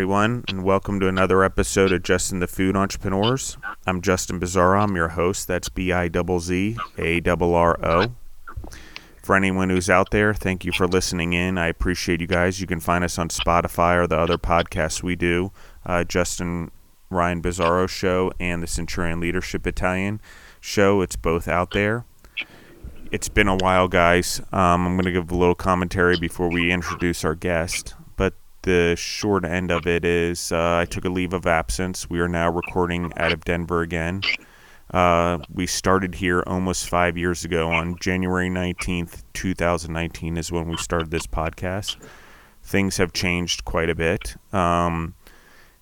Everyone, and welcome to another episode of Justin the Food Entrepreneurs. I'm Justin Bizzarro. I'm your host. That's B I Z A R O. For anyone who's out there, thank you for listening in. I appreciate you guys. You can find us on Spotify or the other podcasts we do uh, Justin Ryan Bizzarro Show and the Centurion Leadership Battalion Show. It's both out there. It's been a while, guys. Um, I'm going to give a little commentary before we introduce our guest the short end of it is uh, I took a leave of absence. We are now recording out of Denver again. Uh, we started here almost five years ago on January 19th, 2019 is when we started this podcast. Things have changed quite a bit. Um,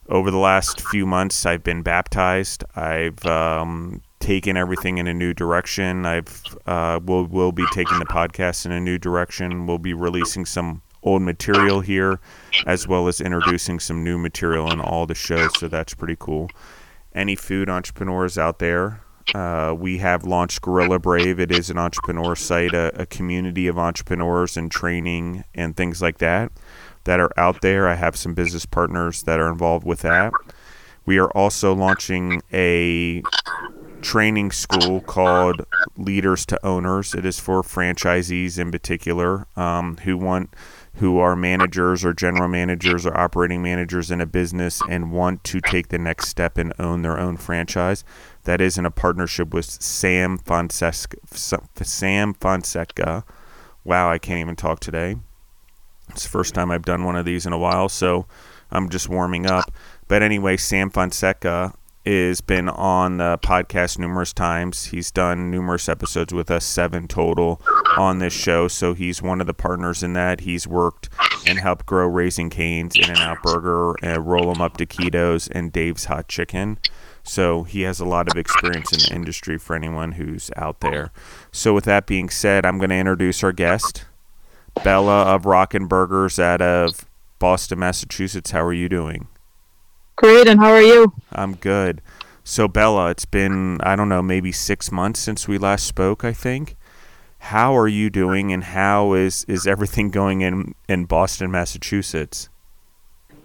over the last few months, I've been baptized. I've um, taken everything in a new direction. I've uh, will will be taking the podcast in a new direction. We'll be releasing some old material here, as well as introducing some new material in all the shows. So that's pretty cool. Any food entrepreneurs out there? Uh, we have launched Gorilla Brave. It is an entrepreneur site, a, a community of entrepreneurs and training and things like that that are out there. I have some business partners that are involved with that. We are also launching a training school called Leaders to Owners. It is for franchisees in particular um, who want who are managers or general managers or operating managers in a business and want to take the next step and own their own franchise. That is in a partnership with Sam Fonseca. Sam Fonseca. Wow, I can't even talk today. It's the first time I've done one of these in a while, so I'm just warming up. But anyway, Sam Fonseca has been on the podcast numerous times. He's done numerous episodes with us, seven total on this show. So he's one of the partners in that. He's worked and helped grow Raising Cane's, In-N-Out Burger, and Roll 'em Up Taquitos, and Dave's Hot Chicken. So he has a lot of experience in the industry for anyone who's out there. So with that being said, I'm going to introduce our guest, Bella of Rockin' Burgers out of Boston, Massachusetts. How are you doing? Great, and how are you? I'm good. So, Bella, it's been, I don't know, maybe six months since we last spoke, I think. How are you doing, and how is, is everything going in, in Boston, Massachusetts?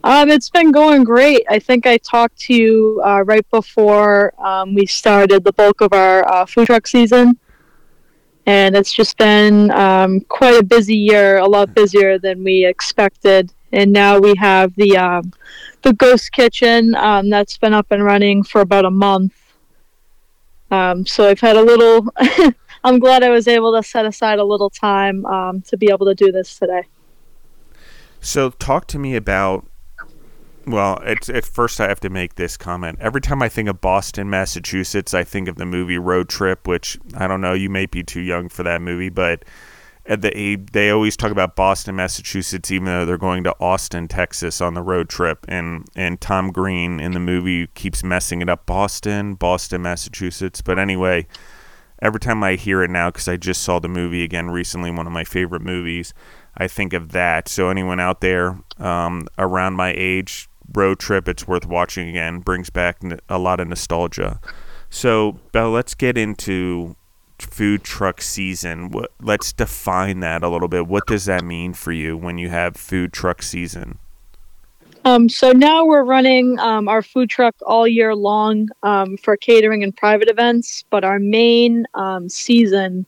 Um, it's been going great. I think I talked to you uh, right before um, we started the bulk of our uh, food truck season. And it's just been um, quite a busy year, a lot busier than we expected. And now we have the um, the Ghost Kitchen um, that's been up and running for about a month. Um, so I've had a little. I'm glad I was able to set aside a little time um, to be able to do this today. So talk to me about. Well, it's, at first I have to make this comment. Every time I think of Boston, Massachusetts, I think of the movie Road Trip, which I don't know. You may be too young for that movie, but they they always talk about Boston, Massachusetts, even though they're going to Austin, Texas, on the road trip. And and Tom Green in the movie keeps messing it up. Boston, Boston, Massachusetts. But anyway, every time I hear it now, because I just saw the movie again recently, one of my favorite movies, I think of that. So anyone out there um, around my age, road trip, it's worth watching again. Brings back a lot of nostalgia. So, Belle, let's get into food truck season. Let's define that a little bit. What does that mean for you when you have food truck season? Um, so now we're running um, our food truck all year long um, for catering and private events, but our main um, season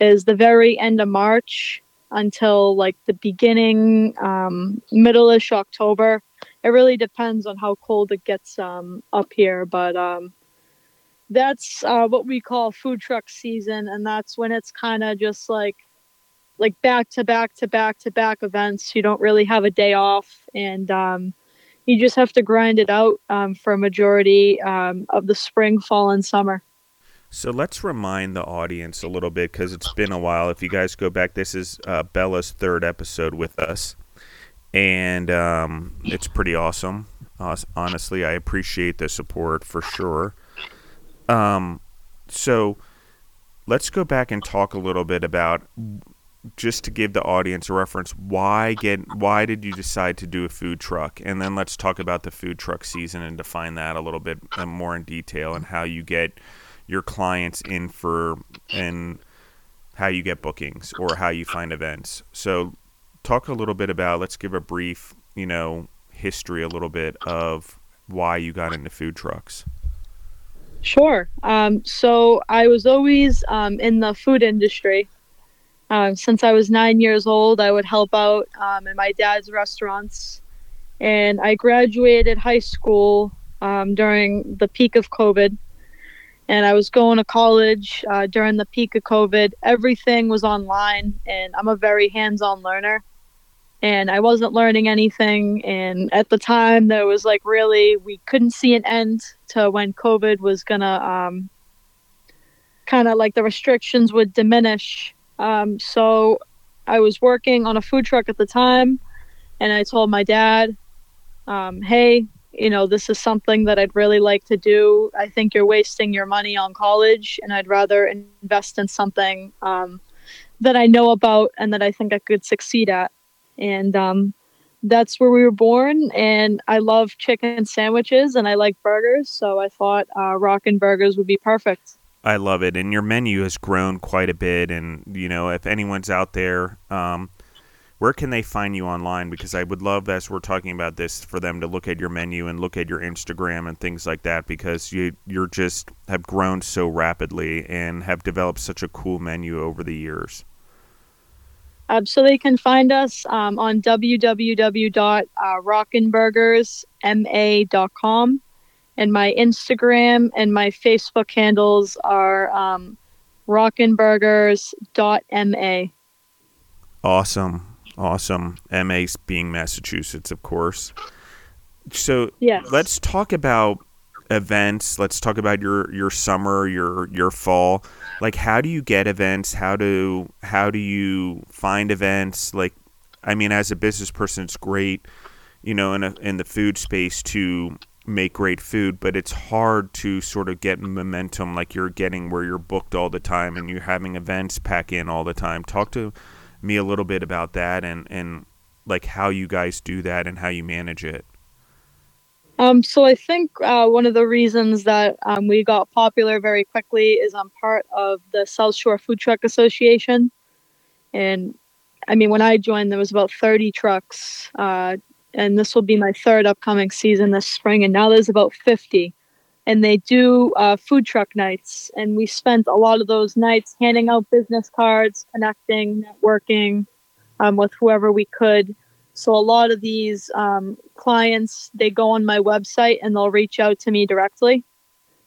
is the very end of March until like the beginning, um, middle-ish October. It really depends on how cold it gets um, up here, but that's uh, what we call food truck season, and that's when it's kind of just like like back to back to back to back events. You don't really have a day off, and um, you just have to grind it out um, for a majority um, of the spring, fall, and summer. So let's remind the audience a little bit because it's been a while. If you guys go back, this is uh, Bella's third episode with us, and um, it's pretty awesome. Honestly, I appreciate the support for sure. Um, so let's go back and talk a little bit about just to give the audience a reference why get why did you decide to do a food truck and then let's talk about the food truck season and define that a little bit uh, more in detail and how you get your clients in for and how you get bookings or how you find events so talk a little bit about let's give a brief you know history a little bit of why you got into food trucks. Sure. Um, so I was always um, in the food industry. Um, since I was nine years old, I would help out um, in my dad's restaurants. And I graduated high school um, during the peak of COVID. And I was going to college uh, during the peak of COVID. Everything was online, and I'm a very hands on learner and I wasn't learning anything. And at the time, there was like really, we couldn't see an end to when COVID was gonna um, kind of like the restrictions would diminish. Um, so I was working on a food truck at the time, and I told my dad, um, hey, you know, this is something that I'd really like to do. I think you're wasting your money on college, and I'd rather invest in something um, that I know about and that I think I could succeed at and um, that's where we were born. And I love chicken sandwiches and I like burgers, so I thought uh, Rockin' Burgers would be perfect. I love it, and your menu has grown quite a bit. And you know, if anyone's out there, um, where can they find you online? Because I would love, as we're talking about this, for them to look at your menu and look at your Instagram and things like that. Because you you're just have grown so rapidly and have developed such a cool menu over the years. Um, so they can find us um, on www.rockinburgersma.com. And my Instagram and my Facebook handles are um, rockinburgers.ma. Awesome. Awesome. MA being Massachusetts, of course. So yes. let's talk about events. Let's talk about your your summer, your your fall. Like how do you get events? How do how do you find events? Like I mean as a business person it's great, you know, in a, in the food space to make great food, but it's hard to sort of get momentum like you're getting where you're booked all the time and you're having events pack in all the time. Talk to me a little bit about that and and like how you guys do that and how you manage it. Um, so I think uh, one of the reasons that um, we got popular very quickly is I'm part of the South Shore Food Truck Association, and I mean when I joined there was about 30 trucks, uh, and this will be my third upcoming season this spring, and now there's about 50, and they do uh, food truck nights, and we spent a lot of those nights handing out business cards, connecting, networking um, with whoever we could so a lot of these um, clients, they go on my website and they'll reach out to me directly.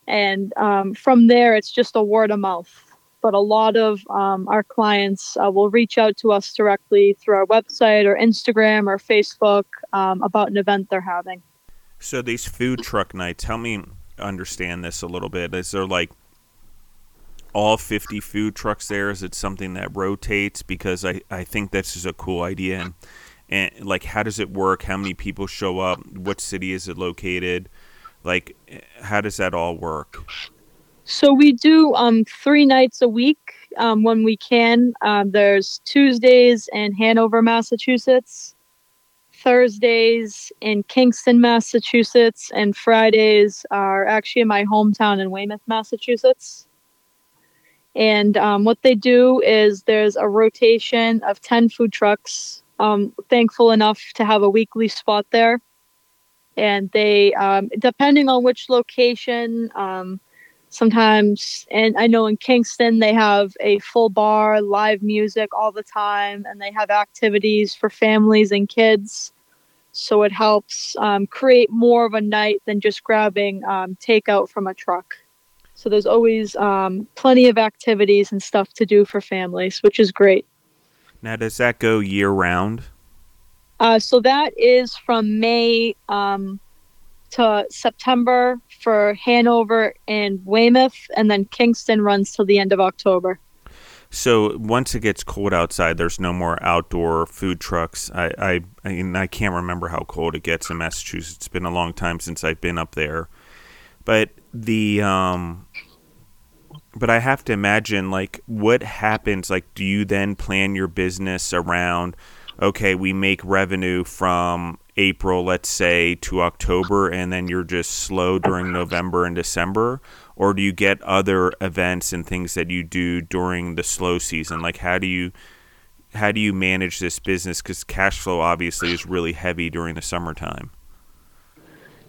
And um, from there, it's just a word of mouth. But a lot of um, our clients uh, will reach out to us directly through our website or Instagram or Facebook um, about an event they're having. So these food truck nights, help me understand this a little bit. Is there like all 50 food trucks there? Is it something that rotates? Because I, I think this is a cool idea. And and like how does it work how many people show up what city is it located like how does that all work so we do um, three nights a week um, when we can um, there's tuesdays in hanover massachusetts thursdays in kingston massachusetts and fridays are actually in my hometown in weymouth massachusetts and um, what they do is there's a rotation of 10 food trucks um, thankful enough to have a weekly spot there. And they, um, depending on which location, sometimes, and I know in Kingston, they have a full bar, live music all the time, and they have activities for families and kids. So it helps um, create more of a night than just grabbing um, takeout from a truck. So there's always um, plenty of activities and stuff to do for families, which is great. Now, does that go year round? Uh, so that is from May um, to September for Hanover and Weymouth, and then Kingston runs till the end of October. So once it gets cold outside, there's no more outdoor food trucks. I I I, mean, I can't remember how cold it gets in Massachusetts. It's been a long time since I've been up there, but the um but I have to imagine like what happens like do you then plan your business around okay, we make revenue from April, let's say, to October, and then you're just slow during November and December? Or do you get other events and things that you do during the slow season? Like, how do you how do you manage this business? Because cash flow obviously is really heavy during the summertime.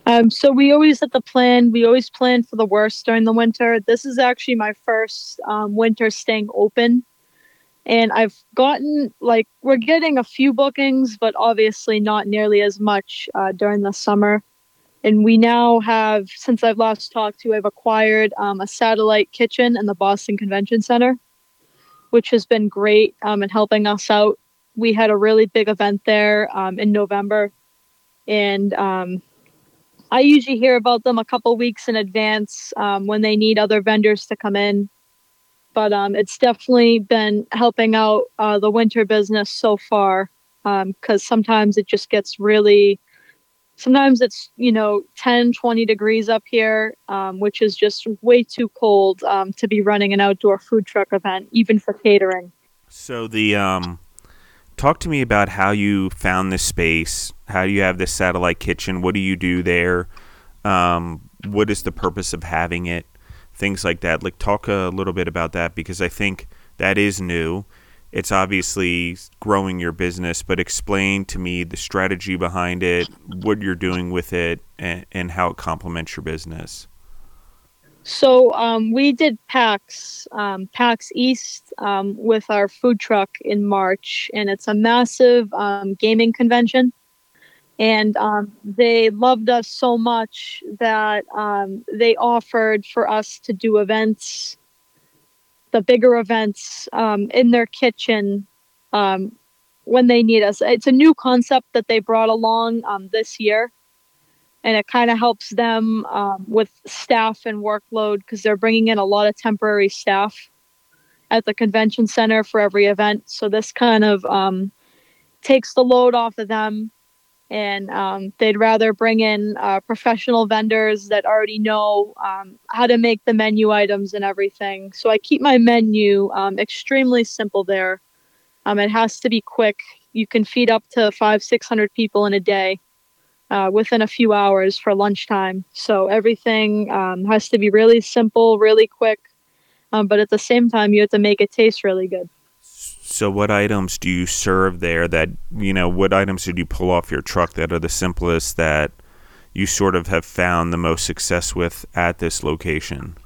Um, so we always at the plan. We always plan for the worst during the winter. This is actually my first um, winter staying open, and I've gotten like we're getting a few bookings, but obviously not nearly as much uh, during the summer. And we now have, since I've last talked to, I've acquired um, a satellite kitchen in the Boston Convention Center, which has been great um, in helping us out. We had a really big event there um, in November, and um, I usually hear about them a couple weeks in advance um, when they need other vendors to come in. But um, it's definitely been helping out uh, the winter business so far because sometimes it just gets really sometimes it's you know 10 20 degrees up here um, which is just way too cold um, to be running an outdoor food truck event even for catering. So the um talk to me about how you found this space how do you have this satellite kitchen what do you do there? Um, what is the purpose of having it things like that like talk a little bit about that because i think that is new it's obviously growing your business, but explain to me the strategy behind it, what you're doing with it, and, and how it complements your business. So um, we did PAX, um, PAX East um, with our food truck in March, and it's a massive um, gaming convention. And um, they loved us so much that um, they offered for us to do events the bigger events um, in their kitchen um, when they need us. It's a new concept that they brought along um, this year, and it kind of helps them um, with staff and workload because they're bringing in a lot of temporary staff at the convention center for every event. So this kind of takes the load off of them and um, they'd rather bring in uh, professional vendors that already know um, how to make the menu items and everything. So I keep my menu um, extremely simple there. Um, it has to be quick. You can feed up to five, six hundred people in a day uh, within a few hours for lunchtime. So everything um, has to be really simple, really quick, um, but at the same time, you have to make it taste really good. So, what items do you serve there that, you know, what items did you pull off your truck that are the simplest that you sort of have found the most success with at this location?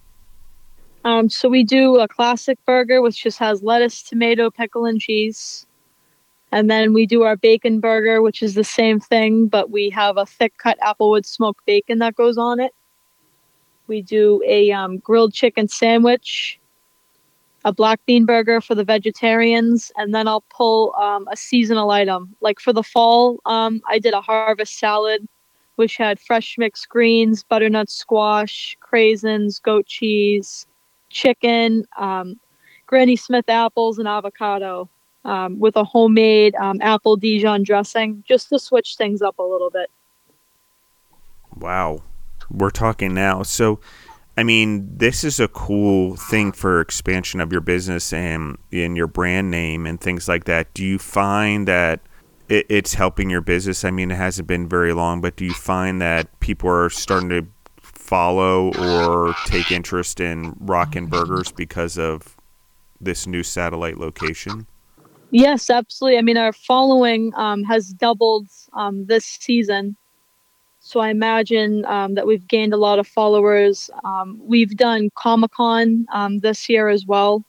Um, so, we do a classic burger, which just has lettuce, tomato, pickle, and cheese. And then we do our bacon burger, which is the same thing, but we have a thick cut applewood smoked bacon that goes on it. We do a um, grilled chicken sandwich, a black bean burger for the vegetarians, and then I'll pull um, a seasonal item. Like for the fall, um, I did a harvest salad, which had fresh mixed greens, butternut squash, craisins, goat cheese, chicken, um, Granny Smith apples, and avocado. Um, with a homemade um, apple Dijon dressing, just to switch things up a little bit. Wow, we're talking now. So, I mean, this is a cool thing for expansion of your business and in your brand name and things like that. Do you find that it, it's helping your business? I mean, it hasn't been very long, but do you find that people are starting to follow or take interest in Rockin' Burgers because of this new satellite location? Yes, absolutely. I mean, our following um, has doubled um, this season so I imagine um, that we've gained a lot of followers. Um, we've done Comic Con um, this year as well.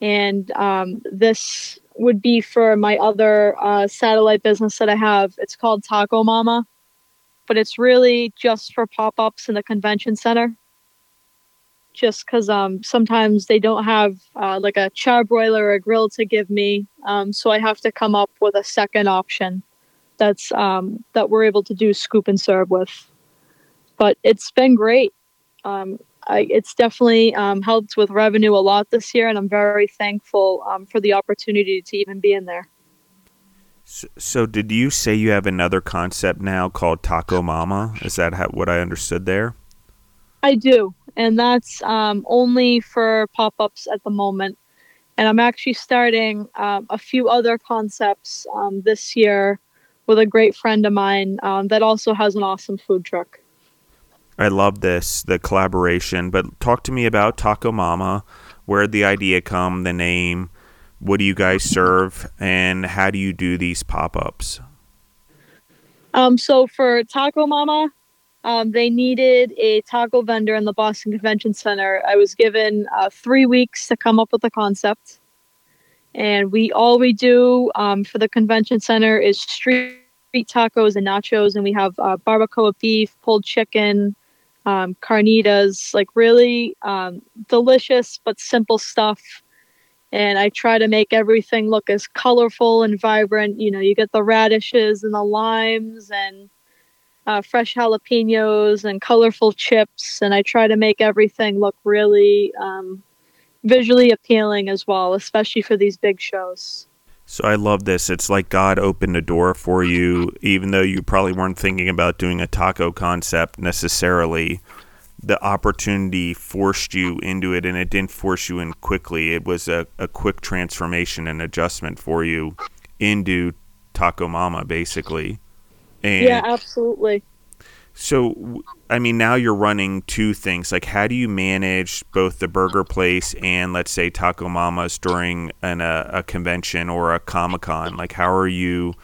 And um, this would be for my other uh, satellite business that I have. It's called Taco Mama, but it's really just for pop ups in the convention center. Just because um, sometimes they don't have uh, like a charbroiler or a grill to give me. Um, so I have to come up with a second option that's um, that we're able to do scoop and serve with. But it's been great. Um, I, it's definitely um, helped with revenue a lot this year, and I'm very thankful um, for the opportunity to even be in there. So, so, did you say you have another concept now called Taco Mama? Is that how, what I understood there? I do, and that's um, only for pop ups at the moment. And I'm actually starting um, a few other concepts um, this year with a great friend of mine um, that also has an awesome food truck. I love this, the collaboration. But talk to me about Taco Mama. Where did the idea come, the name? What do you guys serve? And how do you do these pop ups? Um, so for Taco Mama, Um, they needed a taco vendor in the Boston Convention Center. I was given uh, three weeks to come up with a concept, and we all we do um, for the convention center is street tacos and nachos, and we have uh, barbacoa beef, pulled chicken, um, carnitas, like really um, delicious but simple stuff. And I try to make everything look as colorful and vibrant. You know, you get the radishes and the limes and uh, fresh jalapenos and colorful chips, and I try to make everything look really um, visually appealing as well, especially for these big shows. So I love this. It's like God opened a door for you, even though you probably weren't thinking about doing a taco concept necessarily. The opportunity forced you into it, and it didn't force you in quickly. It was a, a quick transformation and adjustment for you into Taco Mama, basically. And yeah, absolutely. So, I mean, now you're running two things. Like, how do you manage both the burger place and, let's say, Taco Mama's during an, a, a convention or a Comic Con? Like, how are you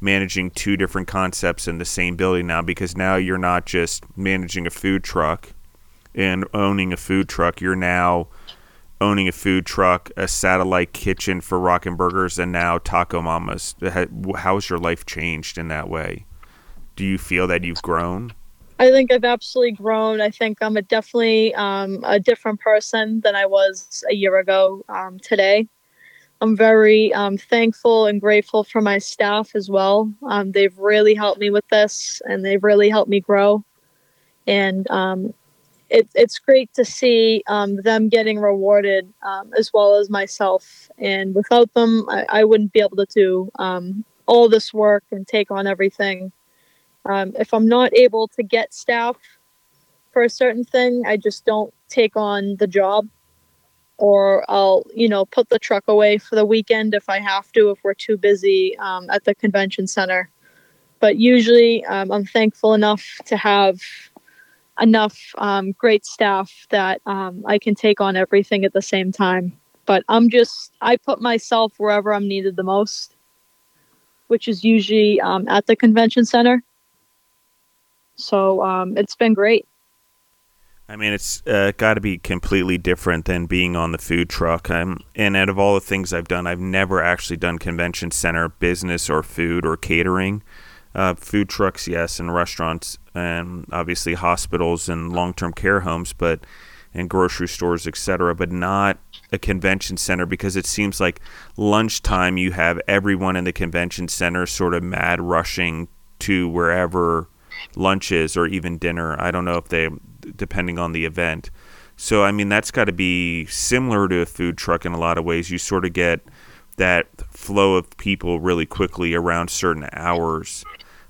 managing two different concepts in the same building now? Because now you're not just managing a food truck and owning a food truck. You're now owning a food truck, a satellite kitchen for Rockin' Burgers, and now Taco Mama's. How has your life changed in that way? Do you feel that you've grown? I think I've absolutely grown. I think I'm a definitely um, a different person than I was a year ago um, today. I'm very um, thankful and grateful for my staff as well. Um, they've really helped me with this and they've really helped me grow. And um, it, it's great to see um, them getting rewarded as well as myself. And without them, I, I wouldn't be able to do all this work and take on everything um, if I'm not able to get staff for a certain thing, I just don't take on the job. Or I'll, you know, put the truck away for the weekend if I have to, if we're too busy um, at the convention center. But usually um, I'm thankful enough to have enough um, great staff that um, I can take on everything at the same time. But I'm just, I put myself wherever I'm needed the most, which is usually um, at the convention center. So um, it's been great. I mean, it's uh, got to be completely different than being on the food truck. I'm, and out of all the things I've done, I've never actually done convention center business or food or catering. Uh, food trucks, yes, and restaurants, and obviously hospitals and long-term care homes, but and grocery stores, etc. But not a convention center because it seems like lunchtime you have everyone in the convention center sort of mad rushing to wherever lunches or even dinner. I don't know if they, depending on the event. So, I mean, that's got to be similar to a food truck in a lot of ways. You sort of get that flow of people really quickly around certain hours,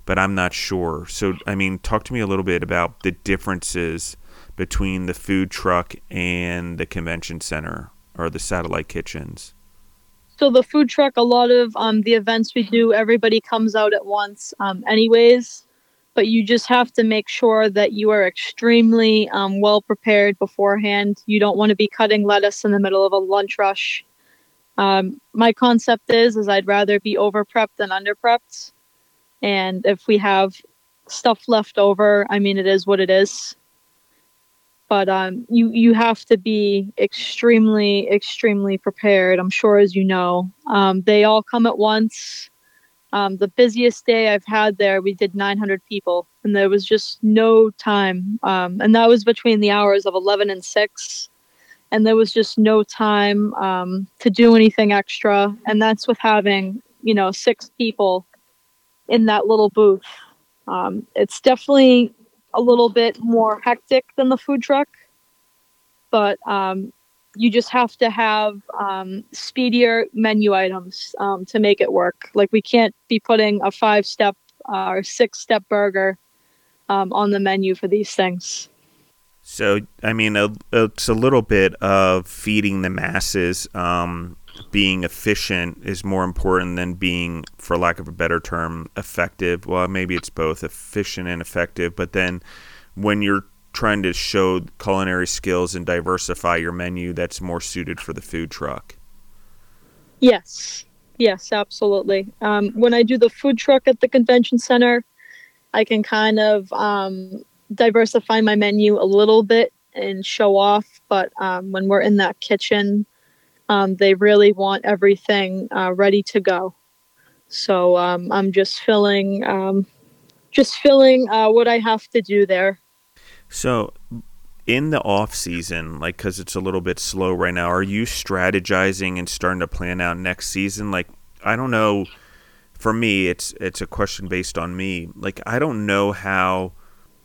but I'm not sure. So, I mean, talk to me a little bit about the differences between the food truck and the convention center or the satellite kitchens. So the food truck, a lot of um, the events we do, everybody comes out at once, um, anyways but you just have to make sure that you are extremely um, well prepared beforehand. You don't want to be cutting lettuce in the middle of a lunch rush. Um, my concept is is I'd rather be over prepped than under prepped, and if we have stuff left over, I mean it is what it is. But um, you you have to be extremely extremely prepared. I'm sure, as you know, um, they all come at once um, the busiest day I've had there, we did 900 people, and there was just no time. Um, and that was between the hours of 11 and 6. And there was just no time um, to do anything extra. And that's with having, you know, six people in that little booth. Um, it's definitely a little bit more hectic than the food truck, but um, you just have to have um, speedier menu items um, to make it work. Like we can't be putting a five step uh, or six step burger um, on the menu for these things. So, I mean, a, it's a little bit of feeding the masses. Um, being efficient is more important than being, for lack of a better term, effective. Well, maybe it's both efficient and effective, but then when you're trying to show culinary skills and diversify your menu that's more suited for the food truck. Yes, yes, absolutely. Um, when I do the food truck at the convention center, I can kind of um, diversify my menu a little bit and show off. But um, when we're in that kitchen, um, they really want everything uh, ready to go. So um, I'm just filling, um, just filling uh, what I have to do there. So in the off season, like because it's a little bit slow right now, are you strategizing and starting to plan out next season? Like I don't know. For me, it's it's a question based on me. Like I don't know how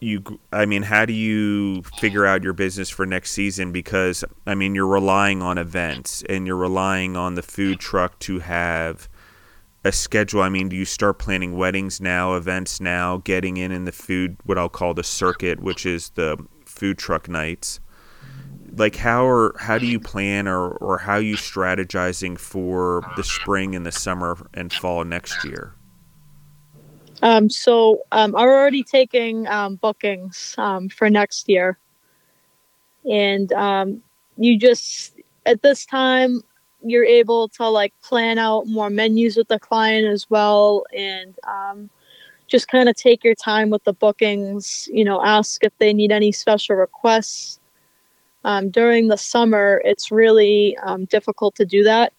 you i mean how do you figure out your business for next season because i mean you're relying on events and you're relying on the food truck to have a schedule. I mean do you start planning weddings now events now getting in in the food what i'll call the circuit which is the food truck nights? Like how are how do you plan or or how you strategizing for the spring and the summer and fall next year? Um, so um, I'm already taking um, bookings um, for next year, and um, you just at this time you're able to like plan out more menus with the client as well, and um, just kind of take your time with the bookings. You know, ask if they need any special requests. during the summer, it's really difficult to do that.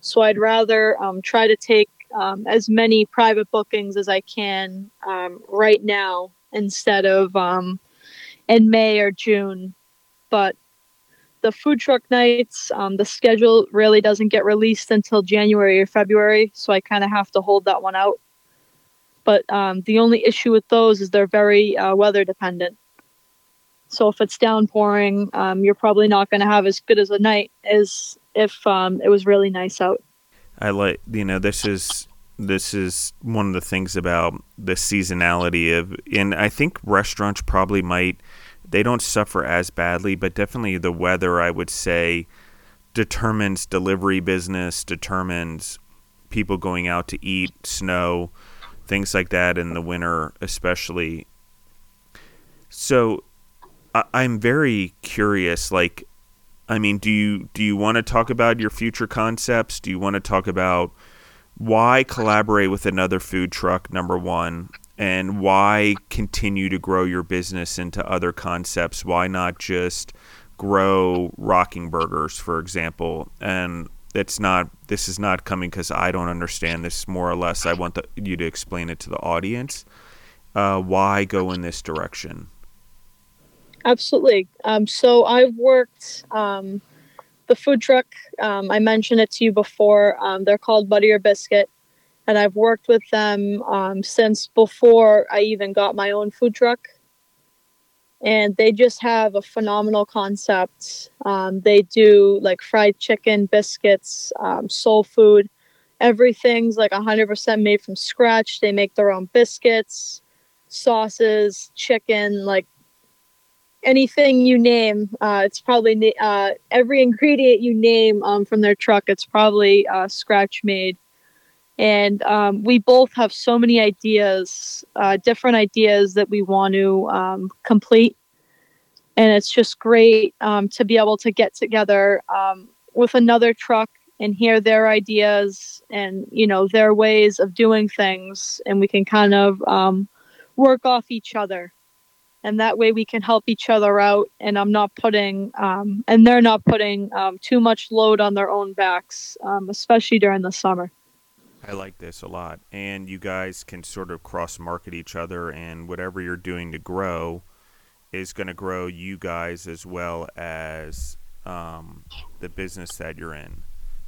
So I'd rather try to take um, as many private bookings as I can um, right now instead of um, in May or June. But the food truck nights, um, the schedule really doesn't get released until January or February, so I kind of have to hold that one out. But um, the only issue with those is they're very uh, weather dependent. So if it's downpouring, um, you're probably not going to have as good as a night as if it was really nice out. I like you know this is this is one of the things about the seasonality of and I think restaurants probably might they don't suffer as badly but definitely the weather I would say determines delivery business determines people going out to eat snow things like that in the winter especially so I, I'm very curious like I mean, do you do you want to talk about your future concepts? Do you want to talk about why collaborate with another food truck? Number one, and why continue to grow your business into other concepts? Why not just grow Rockin' Burgers, for example? And it's not. This is not coming because I don't understand this. More or less, I want the, you to explain it to the audience. Uh, why go in this direction? Absolutely. Um, so I've worked um, the food truck. Um, I mentioned it to you before. Um, they're called Buddy or Biscuit, and I've worked with them um, since before I even got my own food truck. And they just have a phenomenal concept. Um, they do like fried chicken, biscuits, soul food. Everything's like 100% made from scratch. They make their own biscuits, sauces, chicken, like anything you name, uh, it's probably uh, every ingredient you name um, from their truck. It's probably uh, scratch made, and um, we both have so many ideas, uh, different ideas that we want to um, complete, and it's just great um, to be able to get together um, with another truck and hear their ideas and you know their ways of doing things, and we can kind of um, work off each other. And that way we can help each other out and i'm not putting um, and they're not putting too much load on their own backs especially during the summer i like this a lot. And you guys can sort of cross market each other and whatever you're doing to grow is going to grow you guys as well as um, the business that you're in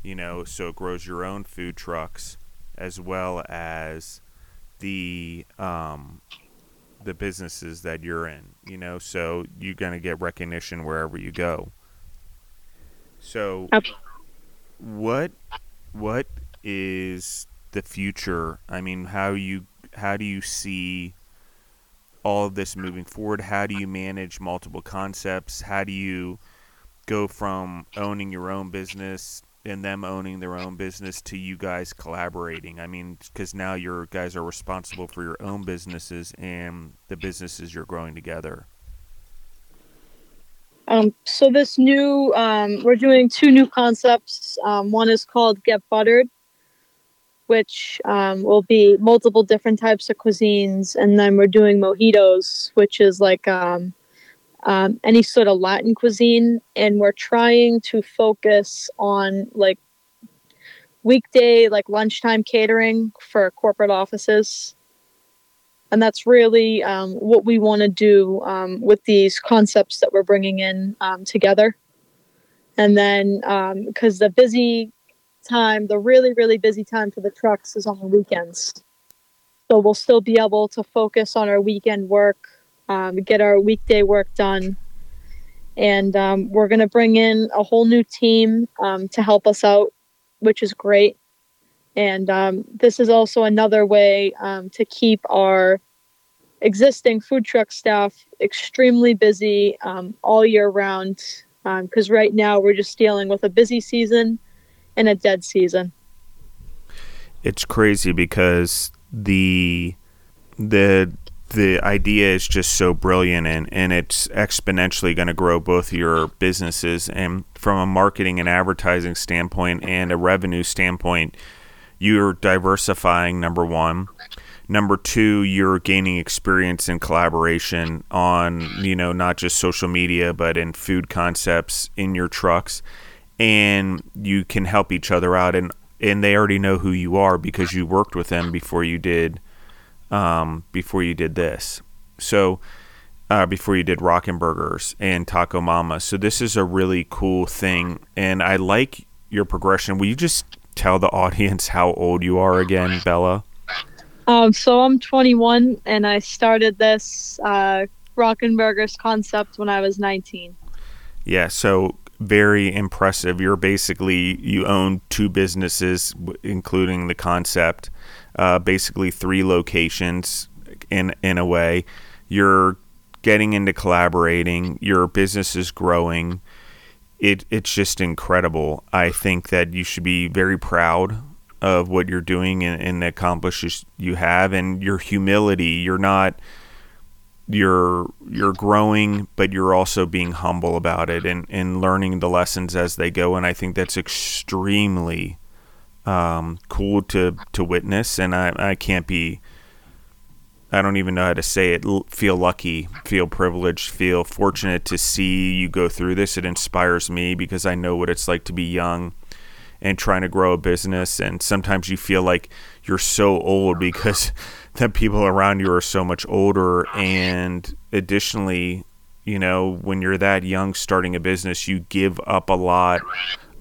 you know? So it grows your own food trucks as well as the um, the businesses that you're in, you know, so you're going to get recognition wherever you go. So what what is the future? I mean, how you how do you see all of this moving forward? How do you manage multiple concepts? How do you go from owning your own business and them owning their own business to you guys collaborating. I mean, because now your guys are responsible for your own businesses and the businesses you're growing together. Um, so this new, um, we're doing two new concepts. Um, one is called Get Buttered, which um, will be multiple different types of cuisines, and then we're doing mojitos, which is like um, um, any sort of Latin cuisine, and we're trying to focus on like weekday, like lunchtime catering for corporate offices. And that's really um, what we want to do um, with these concepts that we're bringing in um, together. And then, because the busy time, the really, really busy time for the trucks is on the weekends. So we'll still be able to focus on our weekend work, um, get our weekday work done. And um, we're going to bring in a whole new team um, to help us out, which is great. And um, this is also another way um, to keep our existing food truck staff extremely busy um, all year round. Because right now we're just dealing with a busy season in a dead season. It's crazy because the the the idea is just so brilliant and, and it's exponentially going to grow both your businesses and from a marketing and advertising standpoint and a revenue standpoint you're diversifying number one number two you're gaining experience in collaboration on you know not just social media but in food concepts in your trucks and you can help each other out and and they already know who you are because you worked with them before you did um, before you did this. So uh, before you did Rockin' Burgers and Taco Mama. So this is a really cool thing and I like your progression. Will you just tell the audience how old you are again Bella? Um, so I'm 21 and I started this uh, Rockin' Burgers concept when I was 19 yeah so very impressive. You're basically you own two businesses, including the concept, uh, basically three locations in in a way. You're getting into collaborating. Your business is growing. It it's just incredible. I think that you should be very proud of what you're doing and, and the accomplishments you have, and your humility. You're not you're you're growing but you're also being humble about it and, and learning the lessons as they go. And I think that's extremely um, cool to to witness. And I, I can't be I don't even know how to say it feel lucky feel privileged feel fortunate to see you go through this. It inspires me because I know what it's like to be young and trying to grow a business. And sometimes you feel like you're so old because the people around you are so much older and additionally you know when you're that young starting a business you give up a lot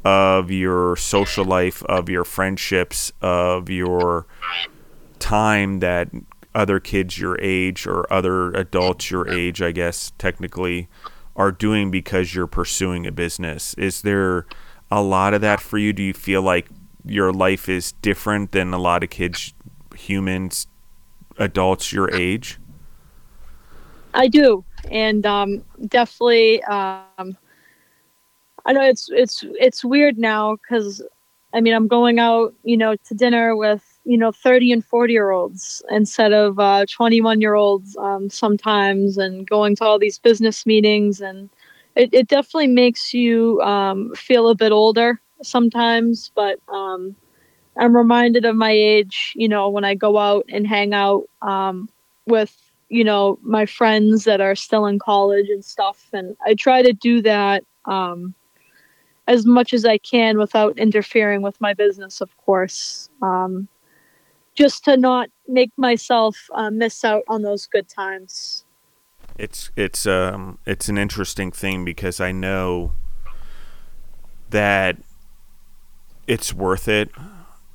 of your social life of your friendships of your time that other kids your age or other adults your age i guess technically are doing because you're pursuing a business. Is there a lot of that for you? Do you feel like your life is different than a lot of kids humans adults your age? I do, and um, definitely. Um, I know it's it's it's weird now because, I mean, I'm going out, you know, to dinner with you know 30 and 40 year olds instead of uh, 21 year olds um, sometimes, and going to all these business meetings, and it, it definitely makes you um, feel a bit older sometimes, but um, I'm reminded of my age, you know, when I go out and hang out um, with, you know, my friends that are still in college and stuff. And I try to do that um, as much as I can without interfering with my business, of course, um, just to not make myself uh, miss out on those good times. It's it's um it's an interesting thing because I know that it's worth it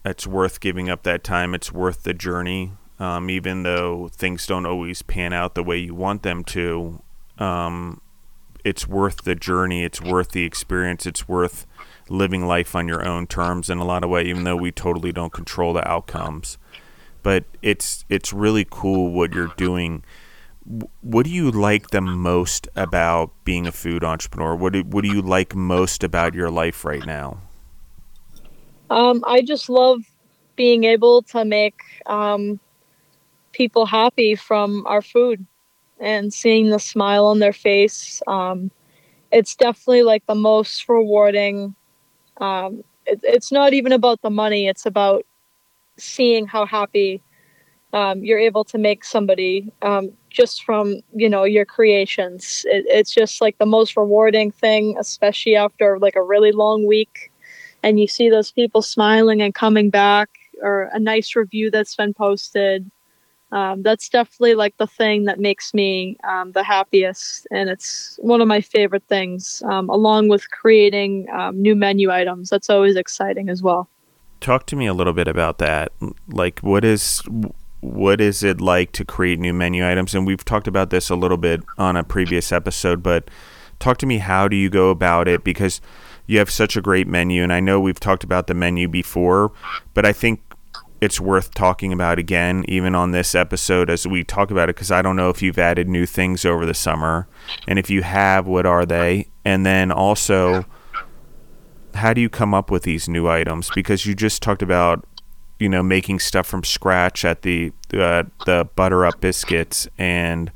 it's worth giving up that time. It's worth the journey, um, even though things don't always pan out the way you want them to. Um, it's worth the journey. It's worth the experience. It's worth living life on your own terms in a lot of way, even though we totally don't control the outcomes. But it's it's really cool what you're doing. What do you like the most about being a food entrepreneur? What do, what do you like most about your life right now? Um, I just love being able to make um, people happy from our food and seeing the smile on their face. Um, it's definitely like the most rewarding. Um, it, it's not even about the money, it's about seeing how happy um, you're able to make somebody um, just from you know your creations. It, it's just like the most rewarding thing, especially after like a really long week, and you see those people smiling and coming back, or a nice review that's been posted. Um, that's definitely like the thing that makes me um, the happiest, and it's one of my favorite things, um, along with creating um, new menu items. That's always exciting as well. Talk to me a little bit about that. Like, what is what is it like to create new menu items? And we've talked about this a little bit on a previous episode, but talk to me how do you go about it because you have such a great menu and I know we've talked about the menu before, but I think it's worth talking about again even on this episode as we talk about it because I don't know if you've added new things over the summer and if you have what are they? And then also how do you come up with these new items because you just talked about you know making stuff from scratch at the uh, the butter up biscuits and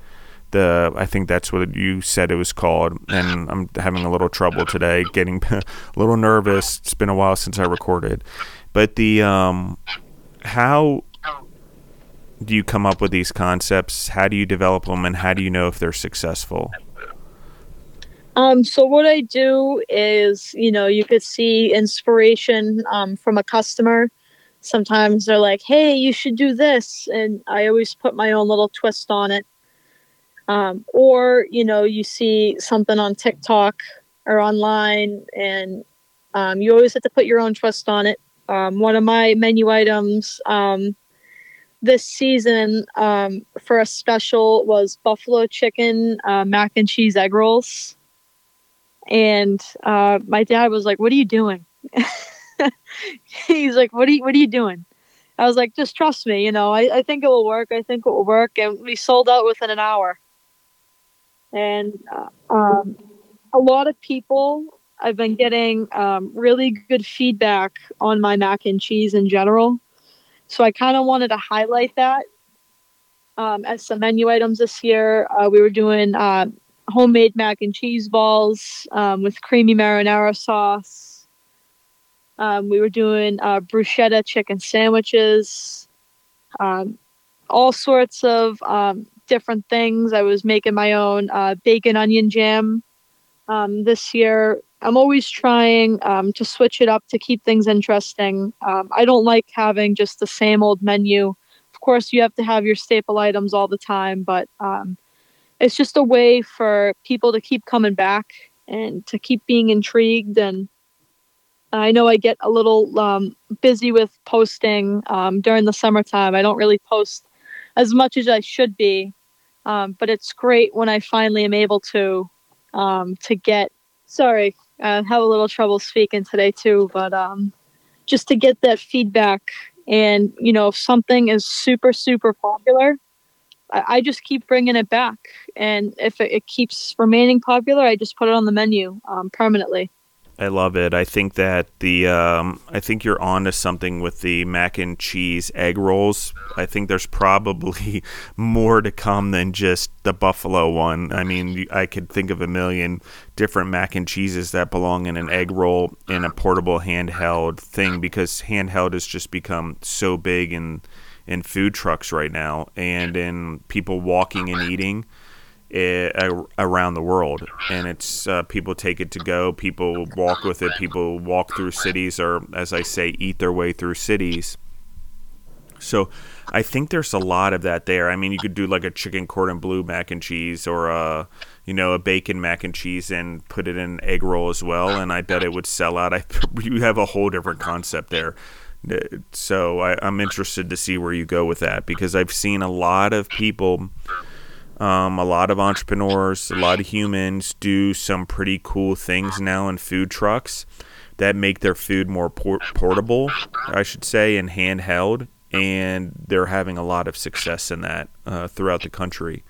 the I think that's what you said it was called and I'm having a little trouble today getting a little nervous it's been a while since I recorded but the um how do you come up with these concepts how do you develop them and how do you know if they're successful um, so what I do is, you know, you could see inspiration um, from a customer sometimes they're like, hey, you should do this. And I always put my own little twist on it. Um, or, you know, you see something on TikTok or online and um, you always have to put your own twist on it. Um, one of my menu items um, this season um, for a special was buffalo chicken uh, mac and cheese egg rolls. And uh, my dad was like, What are you doing? he's like, "What are you What are you doing?" I was like, "Just trust me. You know, I, I think it will work. I think it will work." And we sold out within an hour. And uh, um, a lot of people, I've been getting um, really good feedback on my mac and cheese in general. So I kind of wanted to highlight that um, as some menu items this year. Uh, we were doing uh, homemade mac and cheese balls um, with creamy marinara sauce um, we were doing uh, bruschetta chicken sandwiches, um, all sorts of um, different things. I was making my own uh, bacon onion jam um, this year. I'm always trying um, to switch it up to keep things interesting. Um, I don't like having just the same old menu. Of course, you have to have your staple items all the time, but it's just a way for people to keep coming back and to keep being intrigued and I know I get a little um, busy with posting um, during the summertime. I don't really post as much as I should be, um, but it's great when I finally am able to um, to get. Sorry, I have a little trouble speaking today too, but um, just to get that feedback. And you know, if something is super super popular, I, I just keep bringing it back, and if it, it, keeps remaining popular, I just put it on the menu um, permanently. I love it. I think that the um, I think you're on to something with the mac and cheese egg rolls. I think there's probably more to come than just the buffalo one. I mean, I could think of a million different mac and cheeses that belong in an egg roll in a portable handheld thing because handheld has just become so big in in food trucks right now and in people walking and eating Eh, around the world, and it's uh, people take it to go. People walk with it. People walk through cities, or as I say, eat their way through cities. So, I think there's a lot of that there. I mean, you could do like a chicken cordon bleu mac and cheese, or a you know a bacon mac and cheese, and put it in egg roll as well. And I bet it would sell out. I you have a whole different concept there. Eh, so I, I'm interested to see where you go with that because I've seen a lot of people um, a lot of entrepreneurs, a lot of humans do some pretty cool things now in food trucks that make their food more por- portable, I should say, and handheld. And they're having a lot of success in that uh, throughout the country.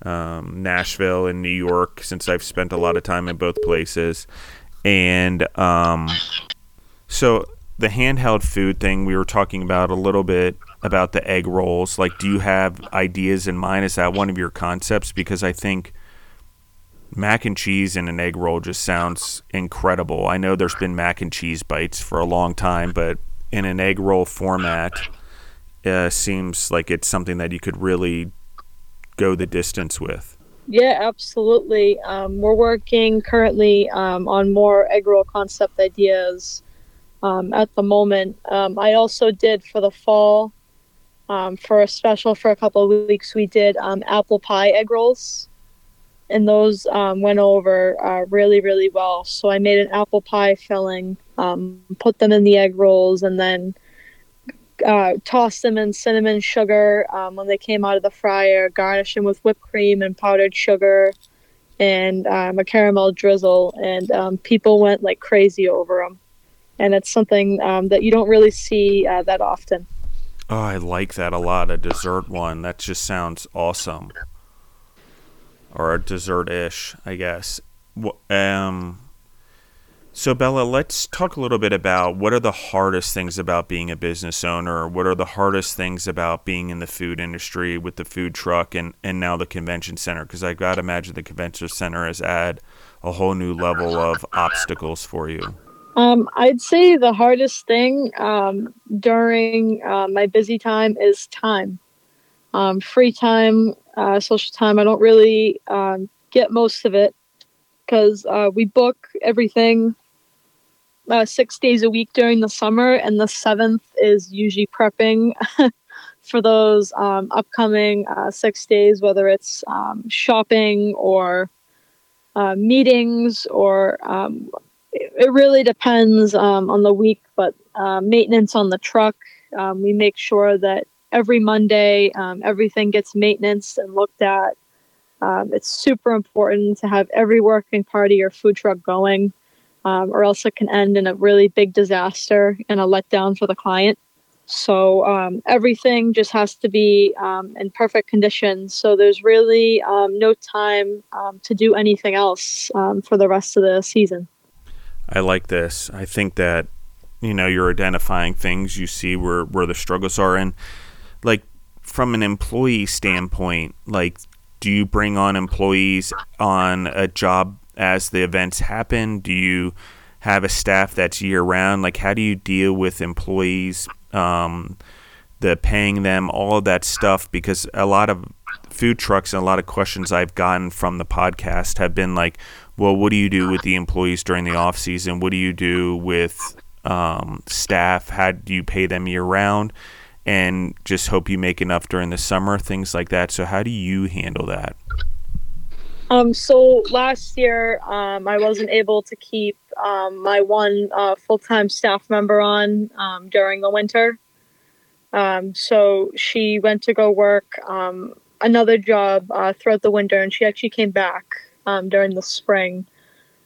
Um, Nashville and New York, since I've spent a lot of time in both places. And um, so the handheld food thing we were talking about a little bit about the egg rolls. Like, do you have ideas in mind? Is that one of your concepts? Because I think mac and cheese in an egg roll just sounds incredible. I know there's been mac and cheese bites for a long time, but in an egg roll format, uh, seems like it's something that you could really go the distance with. Yeah, absolutely. Um, we're working currently um, on more egg roll concept ideas um, at the moment. Um, I also did for the fall, um, for a special for a couple of weeks, we did um, apple pie egg rolls. And those went over uh, really, really well. So I made an apple pie filling, put them in the egg rolls, and then uh, tossed them in cinnamon sugar um, when they came out of the fryer, garnish them with whipped cream and powdered sugar and um, a caramel drizzle. And um, people went like crazy over them. And it's something um, that you don't really see uh, that often. Oh, I like that a lot. A dessert one. That just sounds awesome. Or a dessert ish, I guess. Um, so, Bella, let's talk a little bit about what are the hardest things about being a business owner? What are the hardest things about being in the food industry with the food truck and, and now the convention center? Because I got to imagine the convention center has add a whole new level of obstacles for you. Um, I'd say the hardest thing um, during uh, my busy time is time. Um, free time, uh, social time, I don't really um, get most of it because uh, we book everything uh, six days a week during the summer, and the seventh is usually prepping for those um, upcoming uh, six days, whether it's um, shopping or uh, meetings or it, really depends um, on the week. But uh, maintenance on the truck, um, we make sure that every Monday um, everything gets maintenance and looked at. it's super important to have every working party or food truck going um, or else it can end in a really big disaster and a letdown for the client. So um, everything just has to be um, in perfect condition. So there's really um, no time um, to do anything else um, for the rest of the season. I like this. I think that you know you're identifying things you see where where the struggles are, and like from an employee standpoint, like do you bring on employees on a job as the events happen? Do you have a staff that's year round? Like, how do you deal with employees, um, the paying them, all of that stuff? Because a lot of food trucks and a lot of questions I've gotten from the podcast have been like, well, what do you do with the employees during the off season? What do you do with um, staff? How do you pay them year round? And just hope you make enough during the summer, things like that. So, how do you handle that? Um, so last year, um, I wasn't able to keep um, my one uh, full time staff member on um, during the winter. Um, so she went to go work another job uh, throughout the winter, and she actually came back during the spring.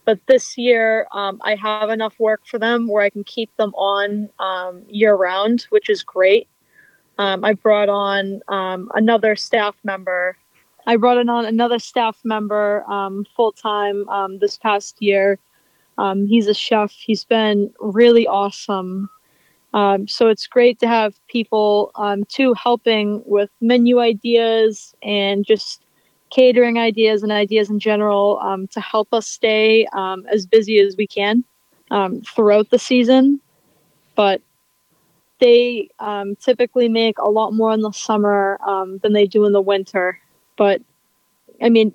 But this year, I have enough work for them where I can keep them on year round, which is great. I brought on another staff member I brought in on another staff member um, full time um, this past year. Um, he's a chef. He's been really awesome. Um, so it's great to have people um, too helping with menu ideas and just catering ideas and ideas in general um, to help us stay um, as busy as we can um, throughout the season. But they um, typically make a lot more in the summer than they do in the winter. But I mean,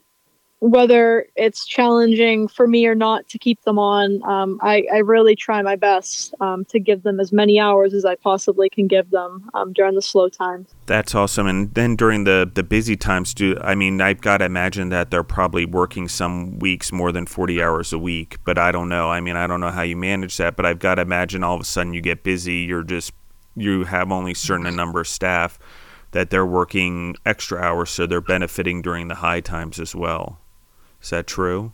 whether it's challenging for me or not to keep them on, um, I, I, really try my best um, to give them as many hours as I possibly can give them um, during the slow times. That's awesome. And then during the, the busy times, do I mean, I've got to imagine that they're probably working some weeks more than 40 hours a week, but I don't know. I mean, I don't know how you manage that, but I've got to imagine all of a sudden you get busy, you're just, you have only certain number of staff that they're working extra hours so they're benefiting during the high times as well. Is that true?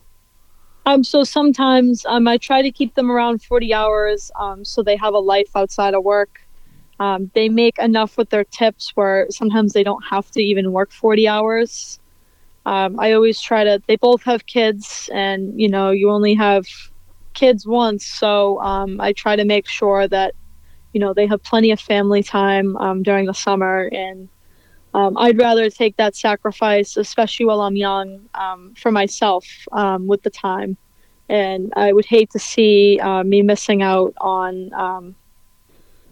Um, so sometimes um, I try to keep them around 40 hours um, so they have a life outside of work. Um, they make enough with their tips where sometimes they don't have to even work 40 hours. Um, I always try to, they both have kids, and you know, you only have kids once. So um, I try to make sure that you know they have plenty of family time um, during the summer and um, i'd rather take that sacrifice especially while i'm young um, for myself um, with the time and i would hate to see uh, me missing out on um,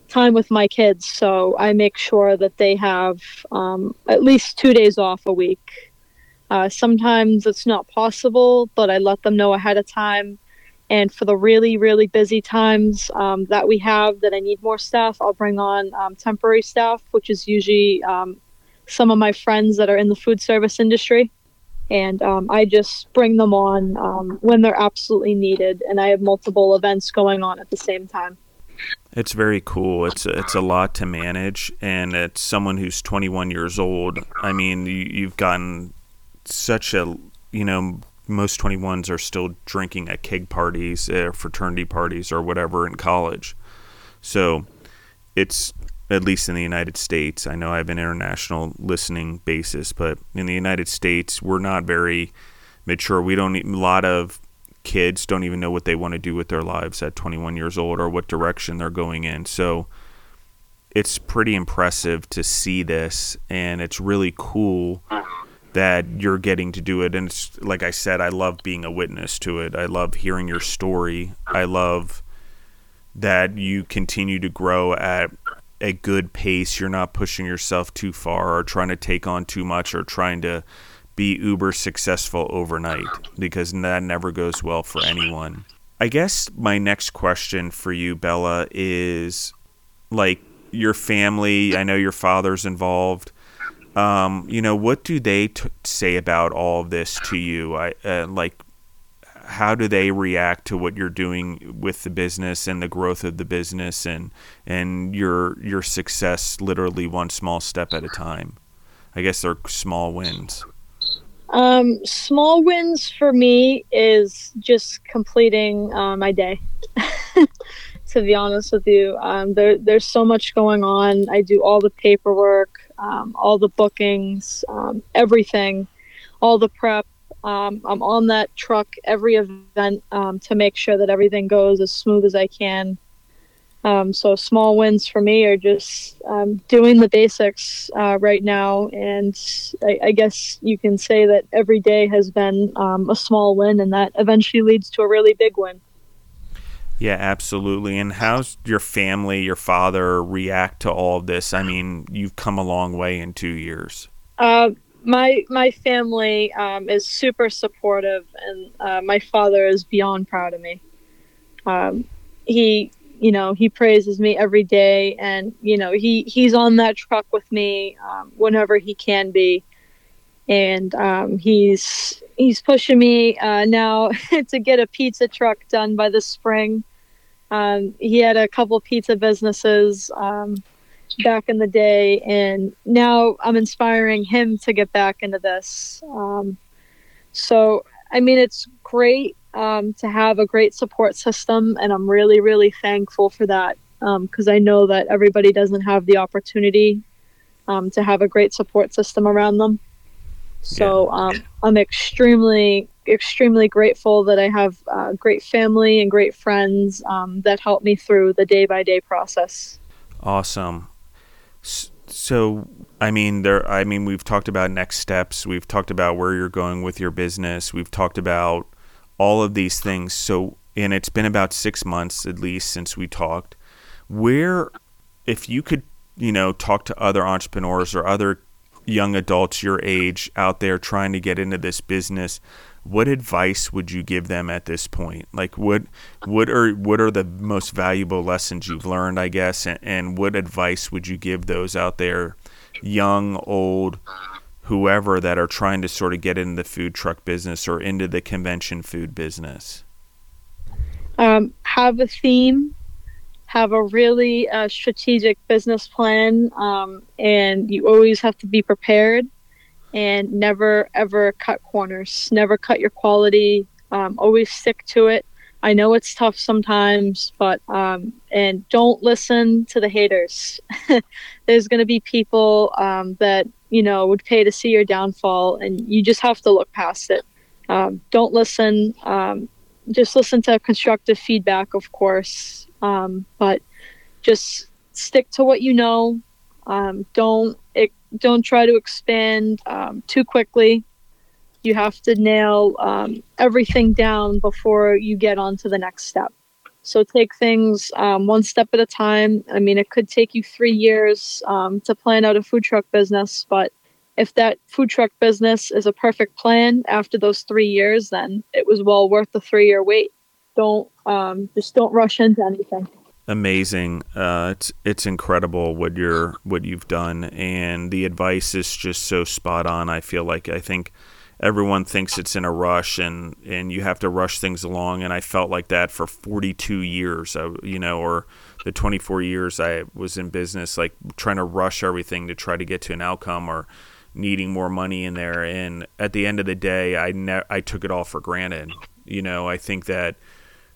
time with my kids. So I make sure that they have um, at least two days off a week. Uh, sometimes it's not possible, but I let them know ahead of time. And for the really, really busy times um, that we have that I need more staff, I'll bring on um, temporary staff, which is usually um, some of my friends that are in the food service industry. And um, I just bring them on um, when they're absolutely needed. And I have multiple events going on at the same time. It's very cool. It's it's a lot to manage, and it's someone who's 21 years old. I mean, you, you've gotten such a you know most 21s are still drinking at keg parties, uh, fraternity parties, or whatever in college. So it's at least in the United States. I know I have an international listening basis, but in the United States, we're not very mature. We don't a lot of kids don't even know what they want to do with their lives at 21 years old or what direction they're going in. So it's pretty impressive to see this, and it's really cool that you're getting to do it. And it's like I said, I love being a witness to it. I love hearing your story. I love that you continue to grow at a good pace. You're not pushing yourself too far or trying to take on too much or trying to be uber successful overnight because that never goes well for anyone. I guess my next question for you, Bella, is like your family. I know your father's involved. Um, you know, what do they t- say about all of this to you? I uh, like how do they react to what you're doing with the business and the growth of the business and and your your success literally one small step at a time? I guess they're small wins. Um, small wins for me is just completing uh, my day. to be honest with you, um, there, there's so much going on. I do all the paperwork um, all the bookings, um, everything, all the prep. Um, I'm on that truck every event um, to make sure that everything goes as smooth as I can. Um, so small wins for me are just um, doing the basics uh, right now, and I, I, guess you can say that every day has been a small win, and that eventually leads to a really big win. Yeah, absolutely. And how's your family, your father react to all of this? I mean, you've come a long way in two years. Uh, my my family um, is super supportive, and uh, my father is beyond proud of me. Um, he, you know, he praises me every day, and you know, he he's on that truck with me um, whenever he can be, and um, he's he's pushing me uh, now to get a pizza truck done by the spring. Um, he had a couple pizza businesses um, back in the day, and now I'm inspiring him to get back into this. Um, so, I mean, it's great um, to have a great support system, and I'm really, really thankful for that because um, I know that everybody doesn't have the opportunity um, to have a great support system around them. So um, I'm extremely, extremely grateful that I have uh, great family and great friends um, that help me through the day by day process. Awesome. So, I mean, there. I mean, we've talked about next steps. We've talked about where you're going with your business. We've talked about all of these things. So, and it's been about six months at least since we talked. Where, if you could, you know, talk to other entrepreneurs or other young adults your age out there trying to get into this business, what advice would you give them at this point? Like what what are what are the most valuable lessons you've learned, I guess, and, and what advice would you give those out there, young, old, whoever that are trying to sort of get into the food truck business or into the convention food business? Um, have a theme have a really uh, strategic business plan, um, and you always have to be prepared and never ever cut corners, never cut your quality. Um, always stick to it. I know it's tough sometimes, but um, and don't listen to the haters. There's going to be people um, that you know would pay to see your downfall, and you just have to look past it. Um, don't listen. Um, just listen to constructive feedback, of course, um, but just stick to what you know. Don't it, don't try to expand um, too quickly. You have to nail um, everything down before you get on to the next step. So take things um, one step at a time. I mean, it could take you three years um, to plan out a food truck business, but if that food truck business is a perfect plan after those three years, then it was well worth the three year wait. Don't um, just don't rush into anything. Amazing. Uh, it's it's incredible what you're what you've done, and the advice is just so spot on. I feel like I think everyone thinks it's in a rush and and you have to rush things along and I felt like that for 42 years uh, you know or the 24 years I was in business like trying to rush everything to try to get to an outcome or needing more money in there and at the end of the day I ne- I took it all for granted you know I think that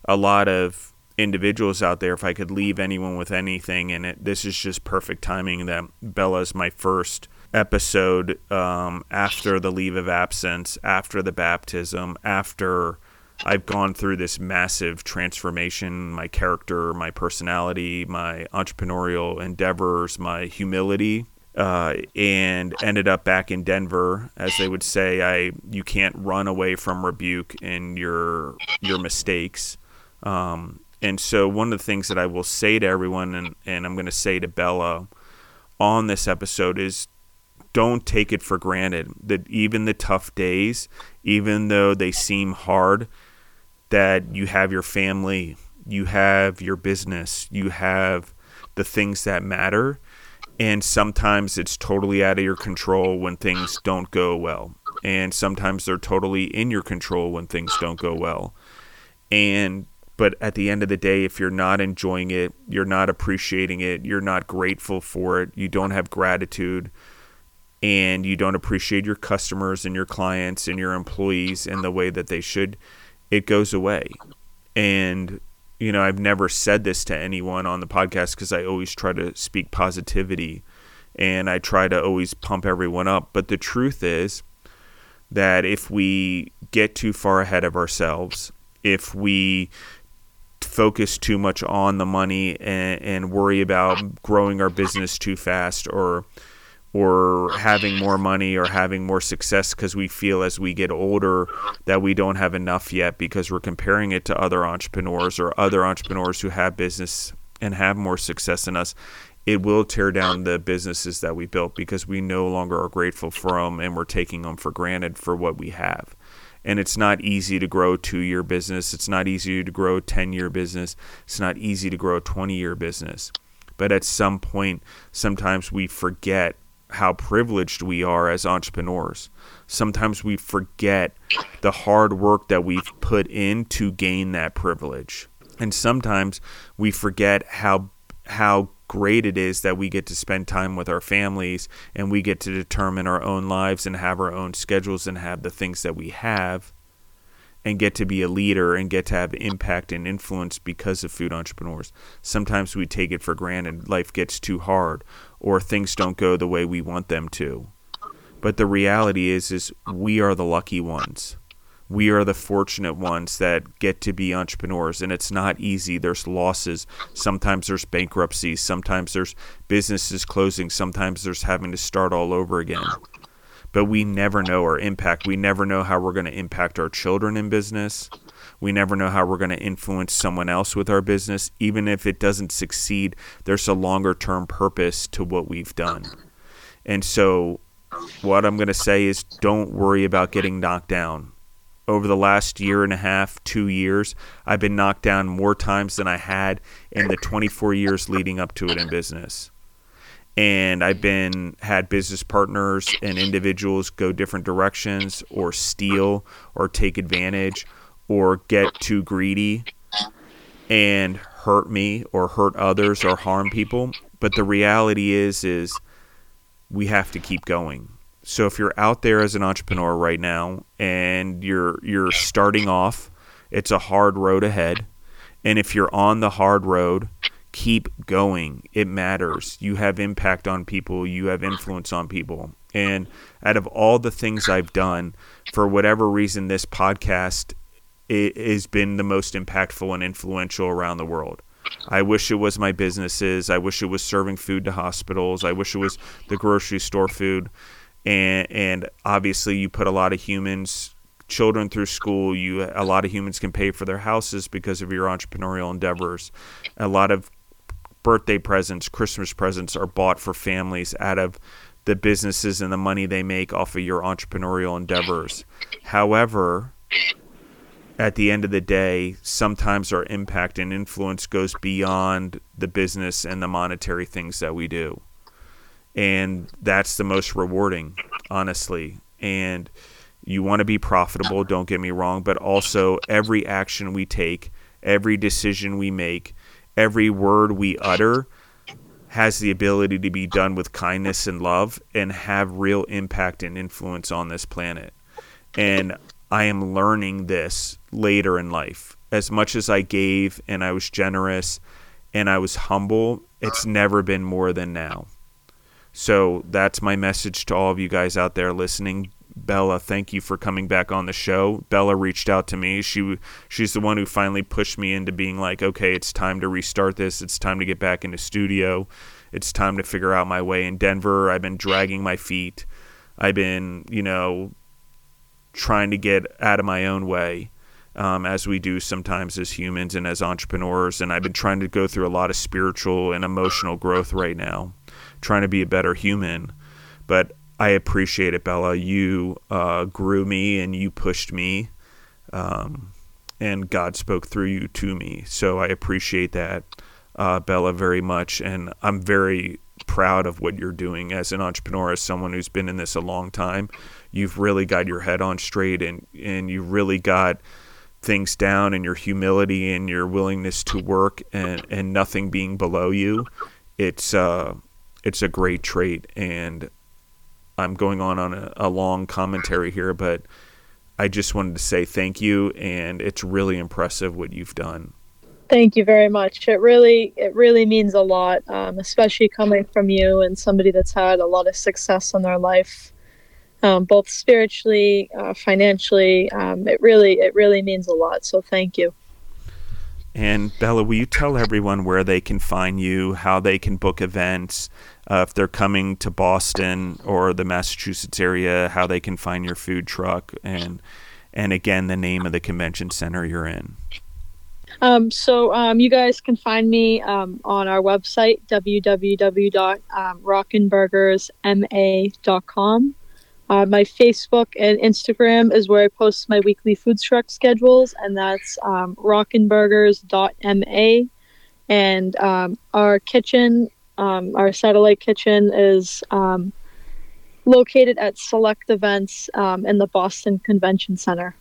a lot of individuals out there if I could leave anyone with anything and it, this is just perfect timing that Bella's my first episode um, after the leave of absence, after the baptism, after I've gone through this massive transformation my character, my personality, my entrepreneurial endeavors, my humility. Uh, and ended up back in Denver, as they would say, I you can't run away from rebuke and your your mistakes. Um, and so one of the things that I will say to everyone, and, and I'm going to say to Bella on this episode, is don't take it for granted that even the tough days, even though they seem hard, that you have your family, you have your business, you have the things that matter. And sometimes it's totally out of your control when things don't go well. And sometimes they're totally in your control when things don't go well. And but at the end of the day, if you're not enjoying it, you're not appreciating it, you're not grateful for it, you don't have gratitude, and you don't appreciate your customers and your clients and your employees in the way that they should, it goes away. And, you know, I've never said this to anyone on the podcast because I always try to speak positivity and I try to always pump everyone up. But the truth is that if we get too far ahead of ourselves, if we focus too much on the money and, and worry about growing our business too fast or or having more money or having more success because we feel as we get older that we don't have enough yet because we're comparing it to other entrepreneurs or other entrepreneurs who have business and have more success than us. It will tear down the businesses that we built because we no longer are grateful for them and we're taking them for granted for what we have and it's not easy to grow two year business it's not easy to grow a 10 year business it's not easy to grow a 20 year business but at some point sometimes we forget how privileged we are as entrepreneurs. Sometimes we forget the hard work that we've put in to gain that privilege. And sometimes we forget how how great it is that we get to spend time with our families and we get to determine our own lives and have our own schedules and have the things that we have and get to be a leader and get to have impact and influence because of food entrepreneurs. Sometimes we take it for granted. Life gets too hard or things don't go the way we want them to. But the reality is is we are the lucky ones. We are the fortunate ones that get to be entrepreneurs and it's not easy. There's losses. Sometimes there's bankruptcies sometimes there's businesses closing, sometimes there's having to start all over again but we never know our impact. We never know how we're going to impact our children in business. We never know how we're going to influence someone else with our business. Even if it doesn't succeed, there's a longer term purpose to what we've done. And so, what I'm going to say is don't worry about getting knocked down. Over the last year and a half, two years, I've been knocked down more times than I had in the 24 years leading up to it in business. And I've been had business partners and individuals go different directions or steal or take advantage or get too greedy and hurt me or hurt others or harm people. But the reality is is we have to keep going so if you're out there as an entrepreneur right now and you're you're starting off it's a hard road ahead and if you're on the hard road keep going. It matters. You have impact on people, you have influence on people. And out of all the things I've done, for whatever reason, this podcast it has been the most impactful and influential around the world. I wish it was my businesses. I wish it was serving food to hospitals. I wish it was the grocery store food. And and obviously you put a lot of humans children through school. You a lot of humans can pay for their houses because of your entrepreneurial endeavors. A lot of birthday presents, Christmas presents are bought for families out of the businesses and the money they make off of your entrepreneurial endeavors. However, at the end of the day, sometimes our impact and influence goes beyond the business and the monetary things that we do. And that's the most rewarding, honestly. And you want to be profitable, don't get me wrong, but also every action we take, every decision we make, every word we utter has the ability to be done with kindness and love and have real impact and influence on this planet. And I am learning this later in life. As much as I gave and I was generous and I was humble, it's never been more than now. So that's my message to all of you guys out there listening. Bella, thank you for coming back on the show. Bella reached out to me. She she's the one who finally pushed me into being like, okay, it's time to restart this. It's time to get back into studio. It's time to figure out my way in Denver. I've been dragging my feet. I've been, you know, trying to get out of my own way. Um, as we do sometimes as humans and as entrepreneurs. And I've been trying to go through a lot of spiritual and emotional growth right now, trying to be a better human. But I appreciate it, Bella. You uh, grew me and you pushed me, um, and God spoke through you to me. So I appreciate that, uh, Bella, very much. And I'm very proud of what you're doing as an entrepreneur, as someone who's been in this a long time. You've really got your head on straight, and and you really got things down, and your humility and your willingness to work, and and nothing being below you. It's uh, it's a great trait, and I'm going on on a, a long commentary here, but I just wanted to say thank you, and it's really impressive what you've done. Thank you very much. It really, it really means a lot, um, especially coming from you and somebody that's had a lot of success in their life, um, both spiritually, uh, financially. Um, it really, it really means a lot. So thank you. And Bella, will you tell everyone where they can find you, how they can book events, uh, if they're coming to Boston or the Massachusetts area, how they can find your food truck, and and again the name of the convention center you're in. Um, so um, you guys can find me um, on our website www.rockinburgersma.com. Uh, my Facebook and Instagram is where I post my weekly food truck schedules, and that's um, rockinburgers.ma. And um, our kitchen, um, our satellite kitchen, is um, located at select events um, in the Boston Convention Center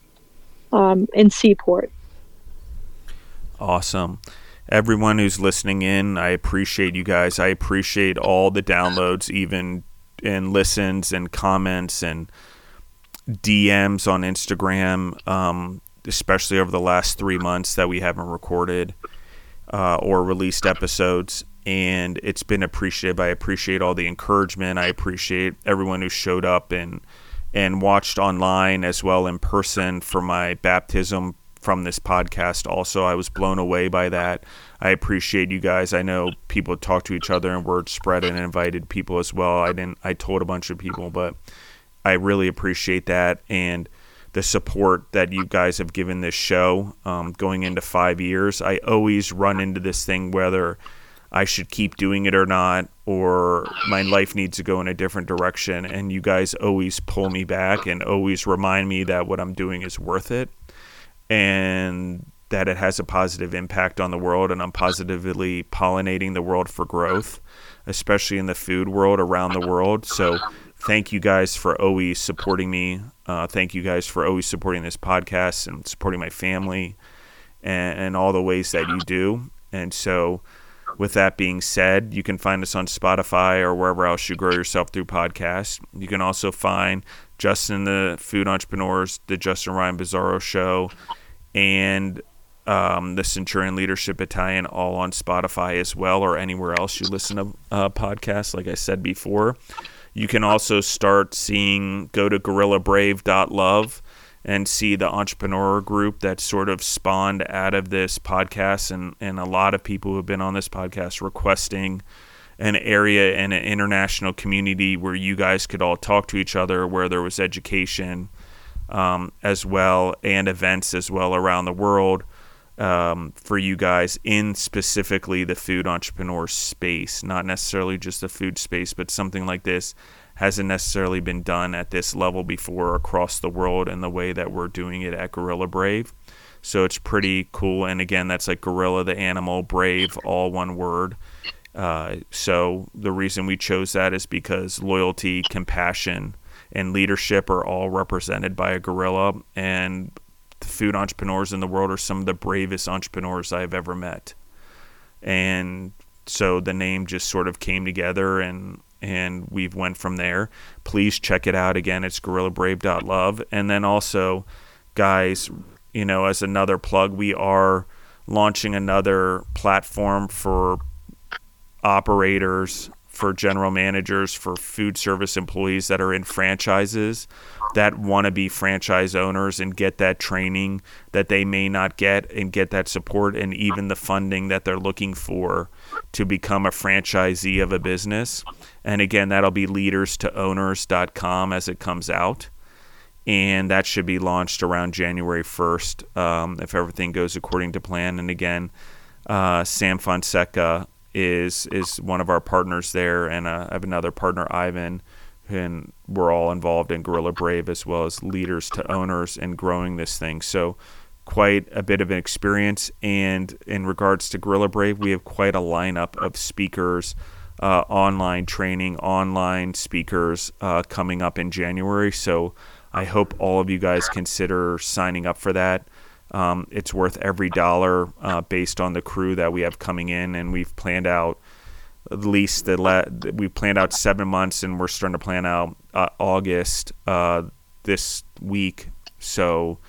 um, in Seaport. Awesome. Everyone who's listening in, I appreciate you guys. I appreciate all the downloads, even and listens and comments and DMs on Instagram, um, especially over the last three months that we haven't recorded uh, or released episodes. And it's been appreciated. I appreciate all the encouragement. I appreciate everyone who showed up and and watched online as well in person for my baptism from this podcast. Also, I was blown away by that. I appreciate you guys. I know people talk to each other and word spread and invited people as well. I didn't. I told a bunch of people, but I really appreciate that and the support that you guys have given this show um, going into five years. I always run into this thing whether I should keep doing it or not, or my life needs to go in a different direction. And you guys always pull me back and always remind me that what I'm doing is worth it. And that it has a positive impact on the world and I'm positively pollinating the world for growth, especially in the food world around the world. So thank you guys for always supporting me. Uh, thank you guys for always supporting this podcast and supporting my family and, and all the ways that you do. And so, with that being said, you can find us on Spotify or wherever else you grow yourself through podcasts. You can also find Justin the Food Entrepreneurs, the Justin Ryan Bizzarro Show, and um, the Centurion Leadership Battalion all on Spotify as well, or anywhere else you listen to uh, podcasts. Like I said before, you can also start seeing go to GorillaBrave.love and see the entrepreneur group that sort of spawned out of this podcast, and and a lot of people who have been on this podcast requesting an area and an international community where you guys could all talk to each other, where there was education um, as well and events as well around the world um, for you guys in specifically the food entrepreneur space, not necessarily just the food space, but something like this hasn't necessarily been done at this level before across the world in the way that we're doing it at Gorilla Brave. So it's pretty cool. And again, that's like Gorilla the animal, Brave, all one word. Uh, so the reason we chose that is because loyalty, compassion, and leadership are all represented by a gorilla. And the food entrepreneurs in the world are some of the bravest entrepreneurs I've ever met. And so the name just sort of came together and and we've went from there. Please check it out again. It's gorillabrave.love. And then also, guys, you know, as another plug, we are launching another platform for operators for general managers, for food service employees that are in franchises that want to be franchise owners and get that training that they may not get and get that support and even the funding that they're looking for to become a franchisee of a business. And again, that'll be leaders to owners.com as it comes out. And that should be launched around January 1st um, if everything goes according to plan. And again, uh, Sam Fonseca is is one of our partners there, and uh, I have another partner, Ivan, and we're all involved in Gorilla Brave as well as leaders to owners and growing this thing. So quite a bit of an experience. And in regards to Gorilla Brave, we have quite a lineup of speakers, uh, online training, online speakers uh, coming up in January. So I hope all of you guys consider signing up for that. Um, it's worth every dollar uh, based on the crew that we have coming in, and we've planned out at least the le- we planned out seven months, and we're starting to plan out uh, August uh, this week. So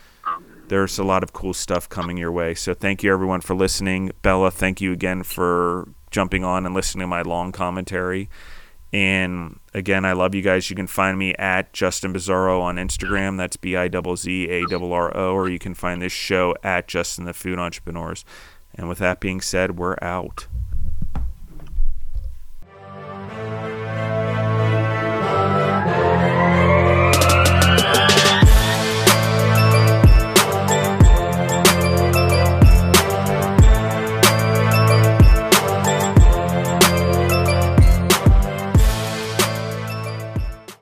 there's a lot of cool stuff coming your way. So thank you everyone for listening. Bella, thank you again for jumping on and listening to my long commentary. And again, I love you guys. You can find me at Justin Bizzarro on Instagram. That's B I Z Z A R R O. Or you can find this show at Justin the Food Entrepreneurs. And with that being said, we're out.